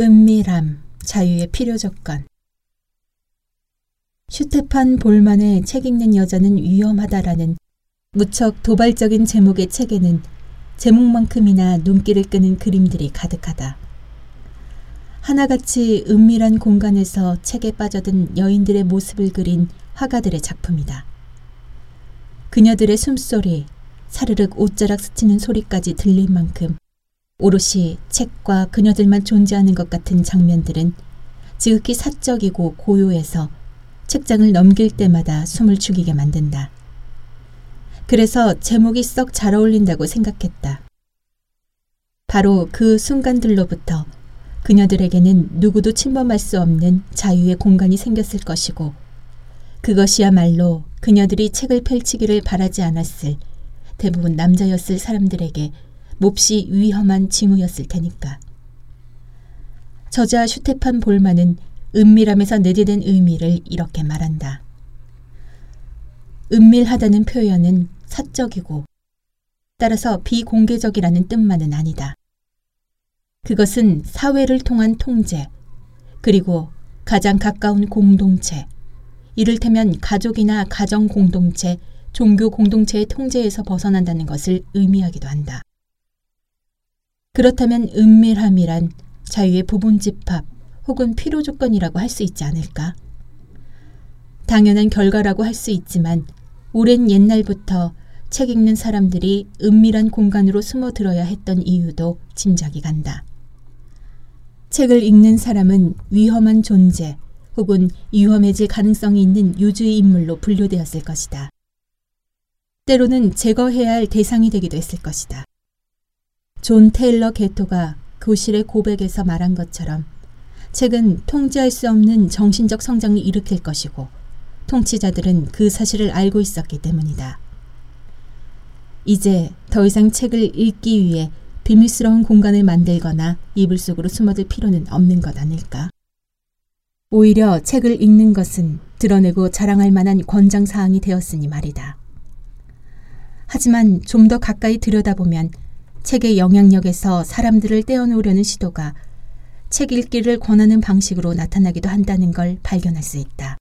은밀함, 자유의 필요 조건. 슈테판 볼만의 책 읽는 여자는 위험하다라는 무척 도발적인 제목의 책에는 제목만큼이나 눈길을 끄는 그림들이 가득하다. 하나같이 은밀한 공간에서 책에 빠져든 여인들의 모습을 그린 화가들의 작품이다. 그녀들의 숨소리, 사르륵 옷자락 스치는 소리까지 들릴 만큼 오롯이 책과 그녀들만 존재하는 것 같은 장면들은 지극히 사적이고 고요해서 책장을 넘길 때마다 숨을 죽이게 만든다. 그래서 제목이 썩 잘 어울린다고 생각했다. 바로 그 순간들로부터 그녀들에게는 누구도 침범할 수 없는 자유의 공간이 생겼을 것이고 그것이야말로 그녀들이 책을 펼치기를 바라지 않았을 대부분 남자였을 사람들에게 몹시 위험한 징후였을 테니까. 저자 슈테판 볼만은 은밀함에서 내재된 의미를 이렇게 말한다. 은밀하다는 표현은 사적이고 따라서 비공개적이라는 뜻만은 아니다. 그것은 사회를 통한 통제, 그리고 가장 가까운 공동체, 이를테면 가족이나 가정 공동체, 종교 공동체의 통제에서 벗어난다는 것을 의미하기도 한다. 그렇다면 은밀함이란 자유의 부분 집합 혹은 필요 조건이라고 할 수 있지 않을까? 당연한 결과라고 할 수 있지만 오랜 옛날부터 책 읽는 사람들이 은밀한 공간으로 숨어 들어야 했던 이유도 짐작이 간다. 책을 읽는 사람은 위험한 존재 혹은 위험해질 가능성이 있는 요주의 인물로 분류되었을 것이다. 때로는 제거해야 할 대상이 되기도 했을 것이다. 존 테일러 게토가 교실의 고백에서 말한 것처럼 책은 통제할 수 없는 정신적 성장을 일으킬 것이고 통치자들은 그 사실을 알고 있었기 때문이다. 이제 더 이상 책을 읽기 위해 비밀스러운 공간을 만들거나 이불 속으로 숨어들 필요는 없는 것 아닐까? 오히려 책을 읽는 것은 드러내고 자랑할 만한 권장 사항이 되었으니 말이다. 하지만 좀 더 가까이 들여다보면 책의 영향력에서 사람들을 떼어놓으려는 시도가 책 읽기를 권하는 방식으로 나타나기도 한다는 걸 발견할 수 있다.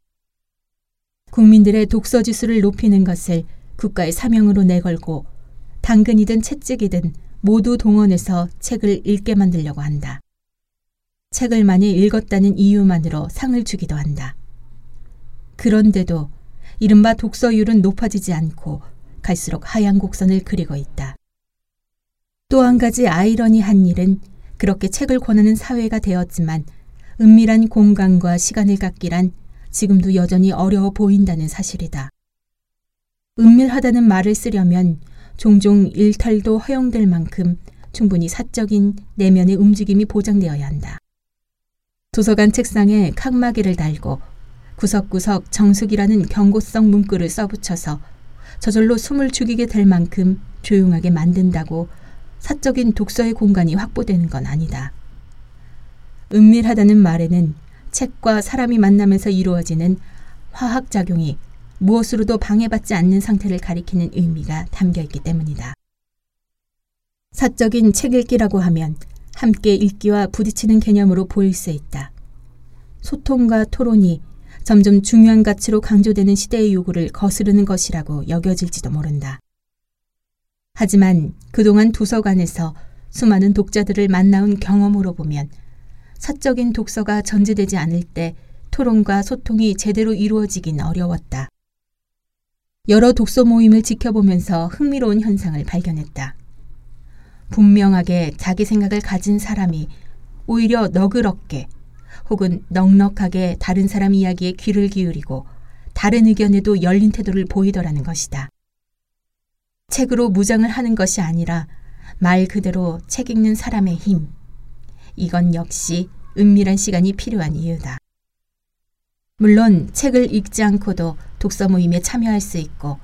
국민들의 독서 지수를 높이는 것을 국가의 사명으로 내걸고 당근이든 채찍이든 모두 동원해서 책을 읽게 만들려고 한다. 책을 많이 읽었다는 이유만으로 상을 주기도 한다. 그런데도 이른바 독서율은 높아지지 않고 갈수록 하향 곡선을 그리고 있다. 또 한 가지 아이러니한 일은 그렇게 책을 권하는 사회가 되었지만 은밀한 공간과 시간을 갖기란 지금도 여전히 어려워 보인다는 사실이다. 은밀하다는 말을 쓰려면 종종 일탈도 허용될 만큼 충분히 사적인 내면의 움직임이 보장되어야 한다. 도서관 책상에 칸막이를 달고 구석구석 정숙이라는 경고성 문구를 써붙여서 저절로 숨을 죽이게 될 만큼 조용하게 만든다고 사적인 독서의 공간이 확보되는 건 아니다. 은밀하다는 말에는 책과 사람이 만나면서 이루어지는 화학작용이 무엇으로도 방해받지 않는 상태를 가리키는 의미가 담겨 있기 때문이다. 사적인 책 읽기라고 하면 함께 읽기와 부딪히는 개념으로 보일 수 있다. 소통과 토론이 점점 중요한 가치로 강조되는 시대의 요구를 거스르는 것이라고 여겨질지도 모른다. 하지만 그동안 도서관에서 수많은 독자들을 만나온 경험으로 보면 사적인 독서가 전제되지 않을 때 토론과 소통이 제대로 이루어지긴 어려웠다. 여러 독서 모임을 지켜보면서 흥미로운 현상을 발견했다. 분명하게 자기 생각을 가진 사람이 오히려 너그럽게 혹은 넉넉하게 다른 사람 이야기에 귀를 기울이고 다른 의견에도 열린 태도를 보이더라는 것이다. 책으로 무장을 하는 것이 아니라 말 그대로 책 읽는 사람의 힘. 이건 역시 은밀한 시간이 필요한 이유다. 물론 책을 읽지 않고도 독서 모임에 참여할 수 있고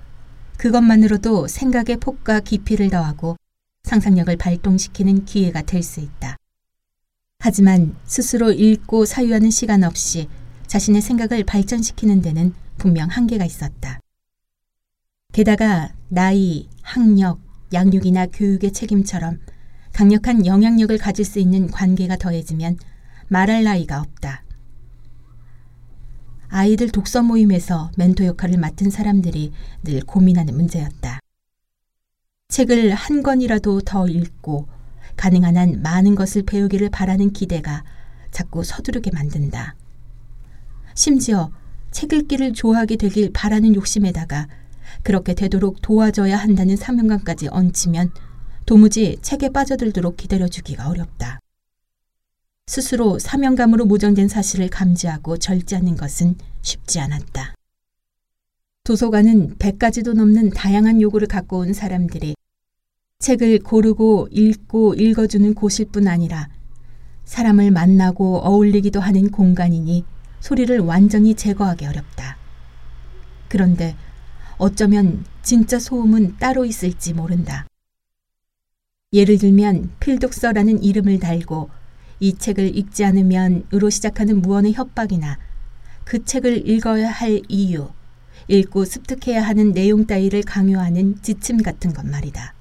그것만으로도 생각의 폭과 깊이를 더하고 상상력을 발동시키는 기회가 될 수 있다. 하지만 스스로 읽고 사유하는 시간 없이 자신의 생각을 발전시키는 데는 분명 한계가 있었다. 게다가 나이, 학력, 양육이나 교육의 책임처럼 강력한 영향력을 가질 수 있는 관계가 더해지면 말할 나이가 없다. 아이들 독서 모임에서 멘토 역할을 맡은 사람들이 늘 고민하는 문제였다. 책을 한 권이라도 더 읽고 가능한 한 많은 것을 배우기를 바라는 기대가 자꾸 서두르게 만든다. 심지어 책 읽기를 좋아하게 되길 바라는 욕심에다가 그렇게 되도록 도와줘야 한다는 사명감까지 얹히면 도무지 책에 빠져들도록 기다려주기가 어렵다. 스스로 사명감으로 모정된 사실을 감지하고 절제하는 것은 쉽지 않았다. 도서관은 100가지도 넘는 다양한 요구를 갖고 온 사람들이 책을 고르고 읽고 읽어주는 곳일 뿐 아니라 사람을 만나고 어울리기도 하는 공간이니 소리를 완전히 제거하기 어렵다. 그런데 어쩌면 진짜 소음은 따로 있을지 모른다. 예를 들면 필독서라는 이름을 달고 이 책을 읽지 않으면으로 시작하는 무언의 협박이나 그 책을 읽어야 할 이유, 읽고 습득해야 하는 내용 따위를 강요하는 지침 같은 것 말이다.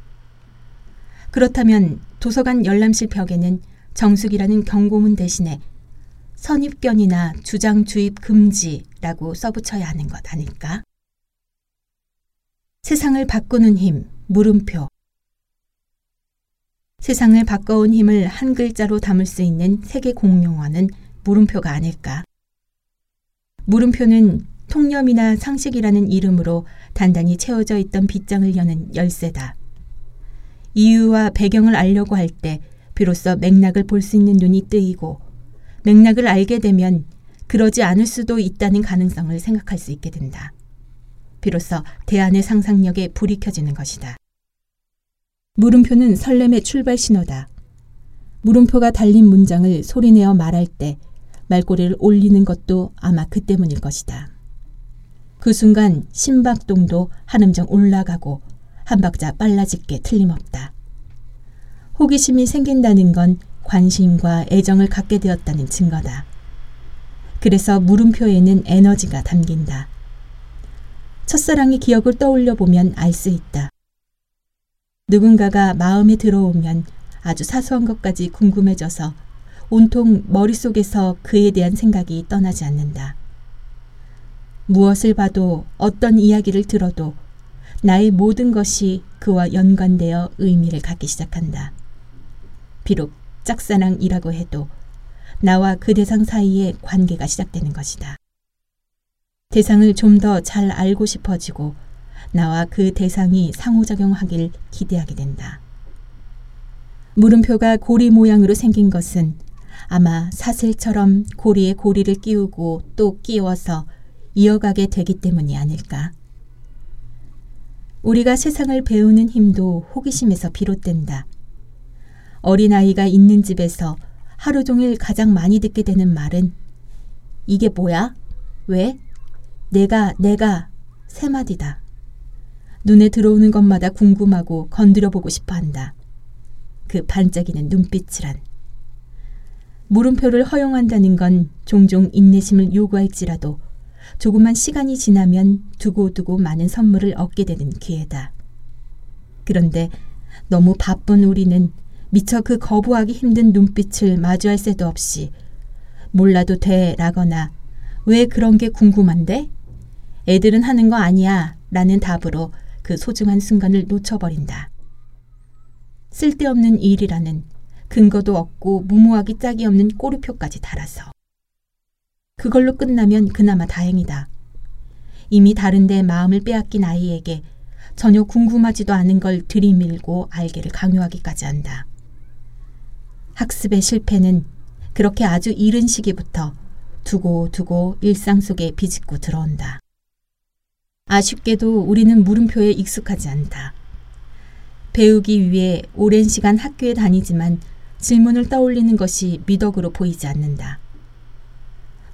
그렇다면 도서관 열람실 벽에는 정숙이라는 경고문 대신에 선입견이나 주장 주입 금지라고 써붙여야 하는 것 아닐까? 세상을 바꾸는 힘, 물음표. 세상을 바꿔온 힘을 한 글자로 담을 수 있는 세계 공용어는 물음표가 아닐까. 물음표는 통념이나 상식이라는 이름으로 단단히 채워져 있던 빗장을 여는 열쇠다. 이유와 배경을 알려고 할 때 비로소 맥락을 볼 수 있는 눈이 뜨이고 맥락을 알게 되면 그러지 않을 수도 있다는 가능성을 생각할 수 있게 된다. 비로소 대안의 상상력에 불이 켜지는 것이다. 물음표는 설렘의 출발 신호다. 물음표가 달린 문장을 소리내어 말할 때 말꼬리를 올리는 것도 아마 그 때문일 것이다. 그 순간 심박동도 한음정 올라가고 한 박자 빨라질 게 틀림없다. 호기심이 생긴다는 건 관심과 애정을 갖게 되었다는 증거다. 그래서 물음표에는 에너지가 담긴다. 첫사랑의 기억을 떠올려 보면 알 수 있다. 누군가가 마음에 들어오면 아주 사소한 것까지 궁금해져서 온통 머릿속에서 그에 대한 생각이 떠나지 않는다. 무엇을 봐도 어떤 이야기를 들어도 나의 모든 것이 그와 연관되어 의미를 갖기 시작한다. 비록 짝사랑이라고 해도 나와 그 대상 사이에 관계가 시작되는 것이다. 대상을 좀 더 잘 알고 싶어지고 나와 그 대상이 상호작용하길 기대하게 된다. 물음표가 고리 모양으로 생긴 것은 아마 사슬처럼 고리에 고리를 끼우고 또 끼워서 이어가게 되기 때문이 아닐까. 우리가 세상을 배우는 힘도 호기심에서 비롯된다. 어린아이가 있는 집에서 하루 종일 가장 많이 듣게 되는 말은 이게 뭐야? 왜? 내가, 내가 세 마디다. 눈에 들어오는 것마다 궁금하고 건드려 보고 싶어 한다. 그 반짝이는 눈빛이란. 물음표를 허용한다는 건 종종 인내심을 요구할지라도 조금만 시간이 지나면 두고두고 많은 선물을 얻게 되는 기회다. 그런데 너무 바쁜 우리는 미처 그 거부하기 힘든 눈빛을 마주할 새도 없이 몰라도 돼 라거나 왜 그런 게 궁금한데? 애들은 하는 거 아니야 라는 답으로 그 소중한 순간을 놓쳐버린다. 쓸데없는 일이라는 근거도 없고 무모하기 짝이 없는 꼬리표까지 달아서. 그걸로 끝나면 그나마 다행이다. 이미 다른데 마음을 빼앗긴 아이에게 전혀 궁금하지도 않은 걸 들이밀고 알게를 강요하기까지 한다. 학습의 실패는 그렇게 아주 이른 시기부터 두고 두고 일상 속에 비집고 들어온다. 아쉽게도 우리는 물음표에 익숙하지 않다. 배우기 위해 오랜 시간 학교에 다니지만 질문을 떠올리는 것이 미덕으로 보이지 않는다.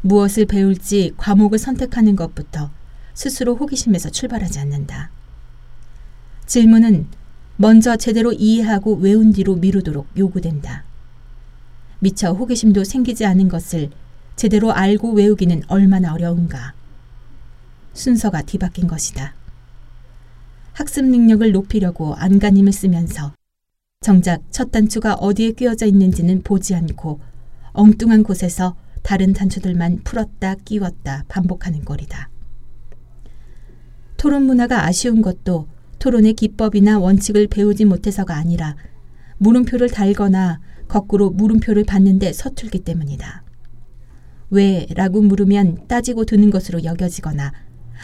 무엇을 배울지 과목을 선택하는 것부터 스스로 호기심에서 출발하지 않는다. 질문은 먼저 제대로 이해하고 외운 뒤로 미루도록 요구된다. 미처 호기심도 생기지 않은 것을 제대로 알고 외우기는 얼마나 어려운가. 순서가 뒤바뀐 것이다. 학습 능력을 높이려고 안간힘을 쓰면서 정작 첫 단추가 어디에 끼어져 있는지는 보지 않고 엉뚱한 곳에서 다른 단추들만 풀었다 끼웠다 반복하는 꼴이다. 토론 문화가 아쉬운 것도 토론의 기법이나 원칙을 배우지 못해서가 아니라 물음표를 달거나 거꾸로 물음표를 받는데 서툴기 때문이다. 왜? 라고 물으면 따지고 두는 것으로 여겨지거나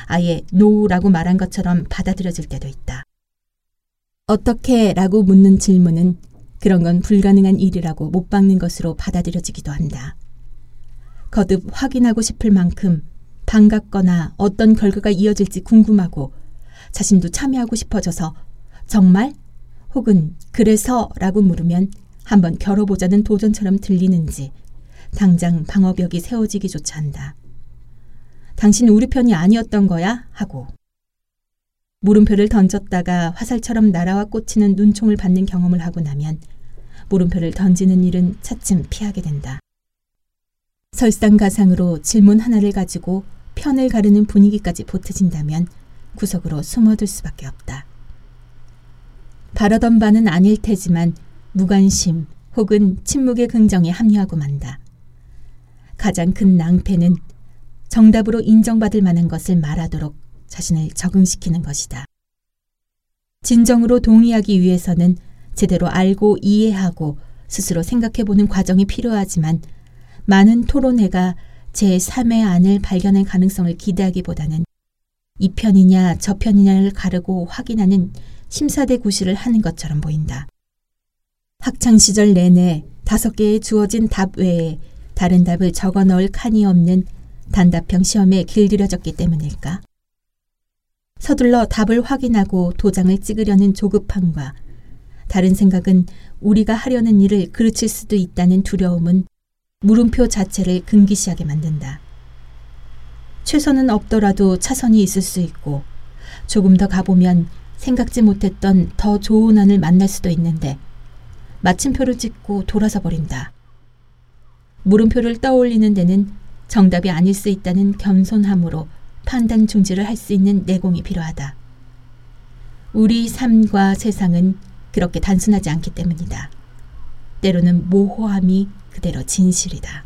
아예 노라고 말한 것처럼 받아들여질 때도 있다. 어떻게? 라고 묻는 질문은 그런 건 불가능한 일이라고 못 박는 것으로 받아들여지기도 한다. 거듭 확인하고 싶을 만큼 반갑거나 어떤 결과가 이어질지 궁금하고 자신도 참여하고 싶어져서 정말 혹은 그래서 라고 물으면 한번 겨뤄보자는 도전처럼 들리는지 당장 방어벽이 세워지기조차 한다. 당신 우리 편이 아니었던 거야? 하고 물음표를 던졌다가 화살처럼 날아와 꽂히는 눈총을 받는 경험을 하고 나면 물음표를 던지는 일은 차츰 피하게 된다. 설상가상으로 질문 하나를 가지고 편을 가르는 분위기까지 보태진다면 구석으로 숨어들 수밖에 없다. 바라던 바는 아닐 테지만 무관심 혹은 침묵의 긍정에 합류하고 만다. 가장 큰 낭패는 정답으로 인정받을 만한 것을 말하도록 자신을 적응시키는 것이다. 진정으로 동의하기 위해서는 제대로 알고 이해하고 스스로 생각해보는 과정이 필요하지만 많은 토론회가 제3의 안을 발견할 가능성을 기대하기보다는 이 편이냐 저 편이냐를 가르고 확인하는 심사대 구실을 하는 것처럼 보인다. 학창 시절 내내 다섯 개의 주어진 답 외에 다른 답을 적어 넣을 칸이 없는 단답형 시험에 길들여졌기 때문일까? 서둘러 답을 확인하고 도장을 찍으려는 조급함과 다른 생각은 우리가 하려는 일을 그르칠 수도 있다는 두려움은 물음표 자체를 금기시하게 만든다. 최선은 없더라도 차선이 있을 수 있고 조금 더 가보면 생각지 못했던 더 좋은 안을 만날 수도 있는데 마침표를 찍고 돌아서 버린다. 물음표를 떠올리는 데는 정답이 아닐 수 있다는 겸손함으로 판단 중지를 할 수 있는 내공이 필요하다. 우리 삶과 세상은 그렇게 단순하지 않기 때문이다. 때로는 모호함이 그대로 진실이다.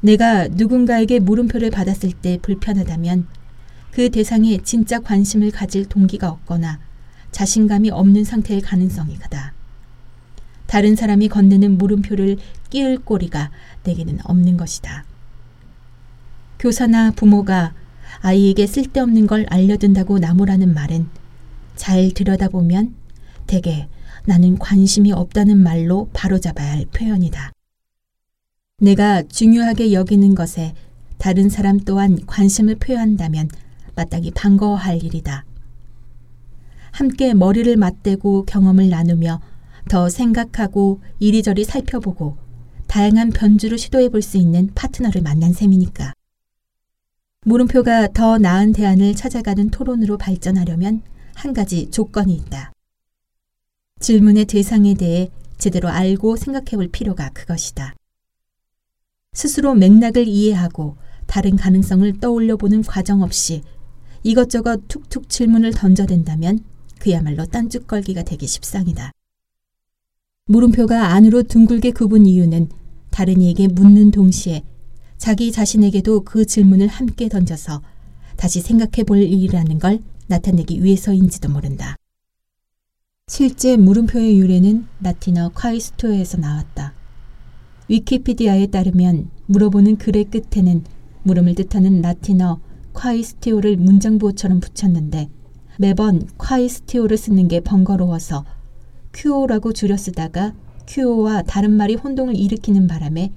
내가 누군가에게 물음표를 받았을 때 불편하다면 그 대상에 진짜 관심을 가질 동기가 없거나 자신감이 없는 상태일 가능성이 크다. 다른 사람이 건네는 물음표를 끼울 꼬리가 내게는 없는 것이다. 교사나 부모가 아이에게 쓸데없는 걸 알려준다고 나무라는 말은 잘 들여다보면 대개 나는 관심이 없다는 말로 바로잡아야 할 표현이다. 내가 중요하게 여기는 것에 다른 사람 또한 관심을 표한다면 마땅히 반가워할 일이다. 함께 머리를 맞대고 경험을 나누며 더 생각하고 이리저리 살펴보고 다양한 변주를 시도해 볼 수 있는 파트너를 만난 셈이니까. 물음표가 더 나은 대안을 찾아가는 토론으로 발전하려면 한 가지 조건이 있다. 질문의 대상에 대해 제대로 알고 생각해 볼 필요가 그것이다. 스스로 맥락을 이해하고 다른 가능성을 떠올려 보는 과정 없이 이것저것 툭툭 질문을 던져댄다면 그야말로 딴죽걸기가 되기 십상이다. 물음표가 안으로 둥글게 굽은 이유는 다른 이에게 묻는 동시에 자기 자신에게도 그 질문을 함께 던져서 다시 생각해 볼 일이라는 걸 나타내기 위해서인지도 모른다. 실제 물음표의 유래는 라틴어 quaestio에서 나왔다. 위키피디아에 따르면 물어보는 글의 끝에는 물음을 뜻하는 라틴어 quaestio를 문장부호처럼 붙였는데 매번 quaestio를 쓰는 게 번거로워서 QO라고 줄여 쓰다가 QO와 다른 말이 혼동을 일으키는 바람에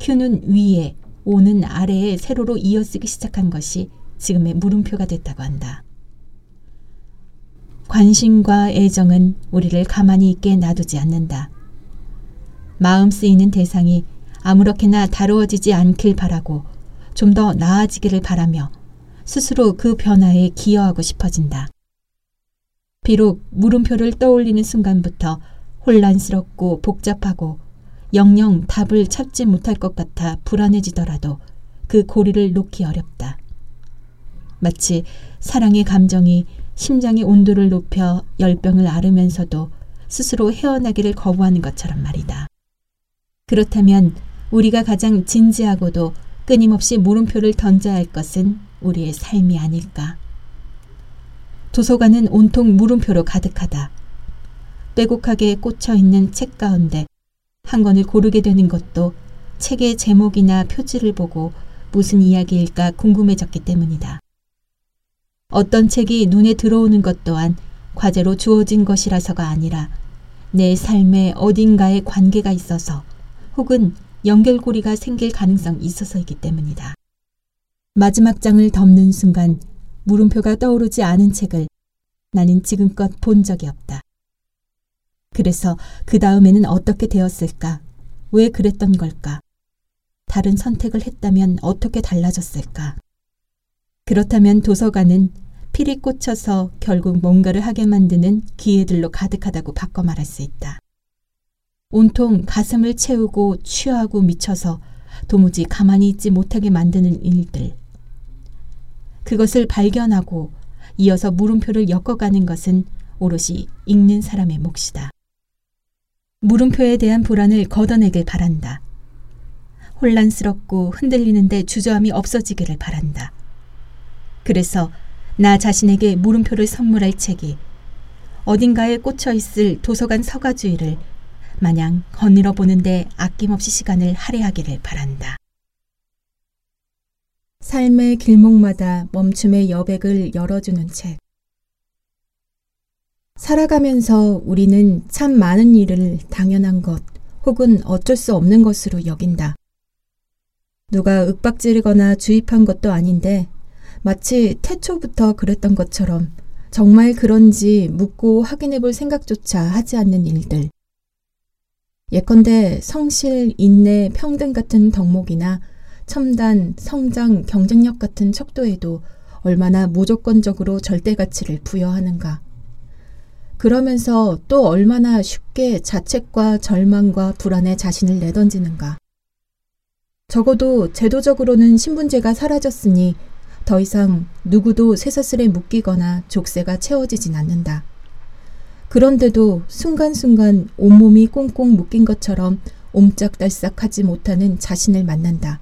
Q는 위에 O는 아래에 세로로 이어쓰기 시작한 것이 지금의 물음표가 됐다고 한다. 관심과 애정은 우리를 가만히 있게 놔두지 않는다. 마음 쓰이는 대상이 아무렇게나 다루어지지 않길 바라고 좀 더 나아지기를 바라며 스스로 그 변화에 기여하고 싶어진다. 비록 물음표를 떠올리는 순간부터 혼란스럽고 복잡하고 영영 답을 찾지 못할 것 같아 불안해지더라도 그 고리를 놓기 어렵다. 마치 사랑의 감정이 심장의 온도를 높여 열병을 앓으면서도 스스로 헤어나기를 거부하는 것처럼 말이다. 그렇다면 우리가 가장 진지하고도 끊임없이 물음표를 던져야 할 것은 우리의 삶이 아닐까. 도서관은 온통 물음표로 가득하다. 빼곡하게 꽂혀 있는 책 가운데 한 권을 고르게 되는 것도 책의 제목이나 표지를 보고 무슨 이야기일까 궁금해졌기 때문이다. 어떤 책이 눈에 들어오는 것 또한 과제로 주어진 것이라서가 아니라 내 삶의 어딘가에 관계가 있어서 혹은 연결고리가 생길 가능성이 있어서이기 때문이다. 마지막 장을 덮는 순간 물음표가 떠오르지 않은 책을 나는 지금껏 본 적이 없다. 그래서 그 다음에는 어떻게 되었을까? 왜 그랬던 걸까? 다른 선택을 했다면 어떻게 달라졌을까? 그렇다면 도서관은 필이 꽂혀서 결국 뭔가를 하게 만드는 기회들로 가득하다고 바꿔 말할 수 있다. 온통 가슴을 채우고 취하고 미쳐서 도무지 가만히 있지 못하게 만드는 일들. 그것을 발견하고 이어서 물음표를 엮어가는 것은 오롯이 읽는 사람의 몫이다. 물음표에 대한 불안을 걷어내길 바란다. 혼란스럽고 흔들리는데 주저함이 없어지기를 바란다. 그래서 나 자신에게 물음표를 선물할 책이 어딘가에 꽂혀 있을 도서관 서가주의를 마냥 거닐어 보는데 아낌없이 시간을 할애하기를 바란다. 삶의 길목마다 멈춤의 여백을 열어주는 책. 살아가면서 우리는 참 많은 일을 당연한 것 혹은 어쩔 수 없는 것으로 여긴다. 누가 윽박지르거나 주입한 것도 아닌데 마치 태초부터 그랬던 것처럼 정말 그런지 묻고 확인해 볼 생각조차 하지 않는 일들. 예컨대 성실, 인내, 평등 같은 덕목이나 첨단, 성장, 경쟁력 같은 척도에도 얼마나 무조건적으로 절대 가치를 부여하는가. 그러면서 또 얼마나 쉽게 자책과 절망과 불안에 자신을 내던지는가. 적어도 제도적으로는 신분제가 사라졌으니 더 이상 누구도 쇠사슬에 묶이거나 족쇄가 채워지진 않는다. 그런데도 순간순간 온몸이 꽁꽁 묶인 것처럼 옴짝달싹하지 못하는 자신을 만난다.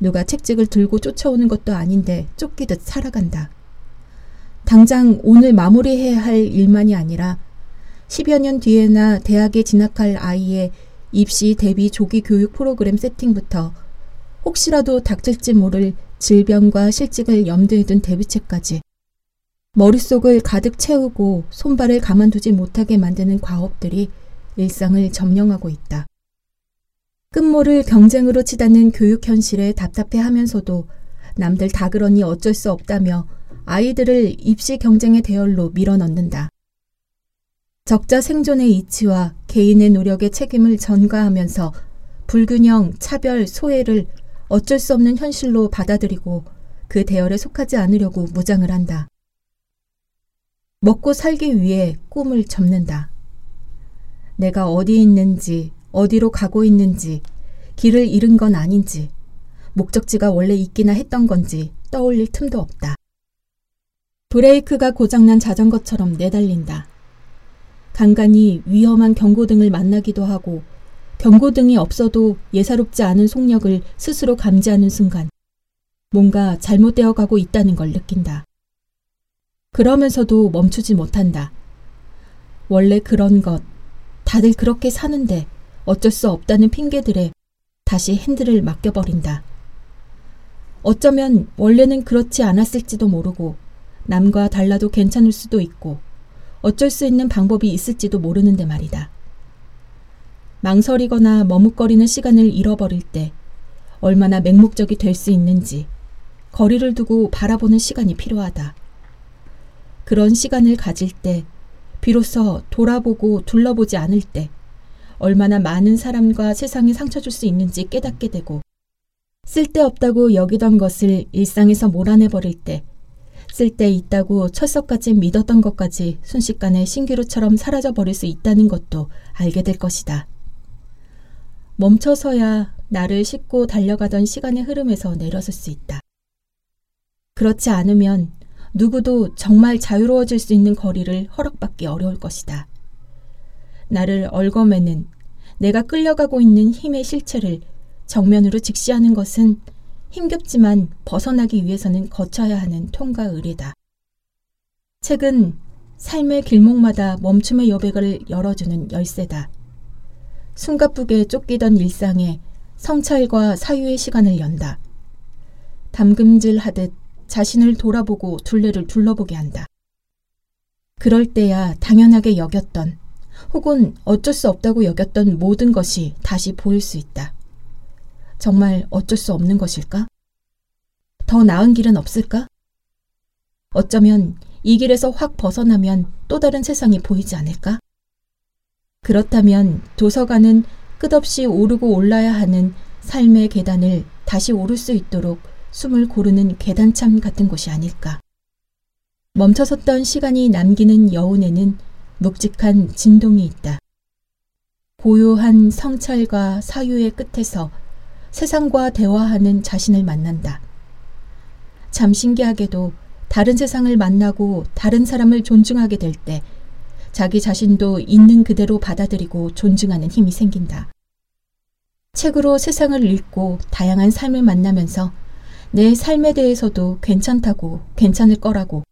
누가 책찍을 들고 쫓아오는 것도 아닌데 쫓기듯 살아간다. 당장 오늘 마무리해야 할 일만이 아니라 10여 년 뒤에나 대학에 진학할 아이의 입시 대비 조기 교육 프로그램 세팅부터 혹시라도 닥칠지 모를 질병과 실직을 염두에 둔 대비책까지 머릿속을 가득 채우고 손발을 가만두지 못하게 만드는 과업들이 일상을 점령하고 있다. 끝모를 경쟁으로 치닫는 교육 현실에 답답해 하면서도 남들 다 그러니 어쩔 수 없다며 아이들을 입시 경쟁의 대열로 밀어넣는다. 적자 생존의 이치와 개인의 노력의 책임을 전가하면서 불균형, 차별, 소외를 어쩔 수 없는 현실로 받아들이고 그 대열에 속하지 않으려고 무장을 한다. 먹고 살기 위해 꿈을 접는다. 내가 어디 있는지, 어디로 가고 있는지, 길을 잃은 건 아닌지, 목적지가 원래 있기나 했던 건지 떠올릴 틈도 없다. 브레이크가 고장난 자전거처럼 내달린다. 간간히 위험한 경고등을 만나기도 하고 경고등이 없어도 예사롭지 않은 속력을 스스로 감지하는 순간 뭔가 잘못되어 가고 있다는 걸 느낀다. 그러면서도 멈추지 못한다. 원래 그런 것, 다들 그렇게 사는데 어쩔 수 없다는 핑계들에 다시 핸들을 맡겨버린다. 어쩌면 원래는 그렇지 않았을지도 모르고 남과 달라도 괜찮을 수도 있고 어쩔 수 있는 방법이 있을지도 모르는데 말이다. 망설이거나 머뭇거리는 시간을 잃어버릴 때 얼마나 맹목적이 될 수 있는지 거리를 두고 바라보는 시간이 필요하다. 그런 시간을 가질 때 비로소 돌아보고 둘러보지 않을 때 얼마나 많은 사람과 세상에 상처 줄 수 있는지 깨닫게 되고 쓸데없다고 여기던 것을 일상에서 몰아내버릴 때 쓸데 있다고 철석같이 믿었던 것까지 순식간에 신기루처럼 사라져 버릴 수 있다는 것도 알게 될 것이다. 멈춰서야 나를 싣고 달려가던 시간의 흐름에서 내려설 수 있다. 그렇지 않으면 누구도 정말 자유로워질 수 있는 거리를 허락받기 어려울 것이다. 나를 얽어매는 내가 끌려가고 있는 힘의 실체를 정면으로 직시하는 것은 힘겹지만 벗어나기 위해서는 거쳐야 하는 통과 의례다. 책은 삶의 길목마다 멈춤의 여백을 열어주는 열쇠다. 숨가쁘게 쫓기던 일상에 성찰과 사유의 시간을 연다. 담금질 하듯 자신을 돌아보고 둘레를 둘러보게 한다. 그럴 때야 당연하게 여겼던 혹은 어쩔 수 없다고 여겼던 모든 것이 다시 보일 수 있다. 정말 어쩔 수 없는 것일까? 더 나은 길은 없을까? 어쩌면 이 길에서 확 벗어나면 또 다른 세상이 보이지 않을까? 그렇다면 도서관은 끝없이 오르고 올라야 하는 삶의 계단을 다시 오를 수 있도록 숨을 고르는 계단참 같은 곳이 아닐까. 멈춰섰던 시간이 남기는 여운에는 묵직한 진동이 있다. 고요한 성찰과 사유의 끝에서 세상과 대화하는 자신을 만난다. 참 신기하게도 다른 세상을 만나고 다른 사람을 존중하게 될 때 자기 자신도 있는 그대로 받아들이고 존중하는 힘이 생긴다. 책으로 세상을 읽고 다양한 삶을 만나면서 내 삶에 대해서도 괜찮다고 괜찮을 거라고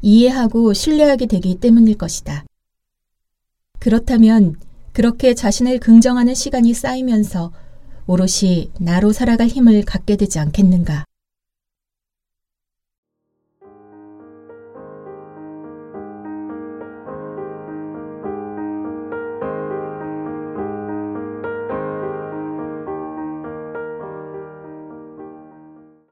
이해하고 신뢰하게 되기 때문일 것이다. 그렇다면 그렇게 자신을 긍정하는 시간이 쌓이면서 오롯이 나로 살아갈 힘을 갖게 되지 않겠는가.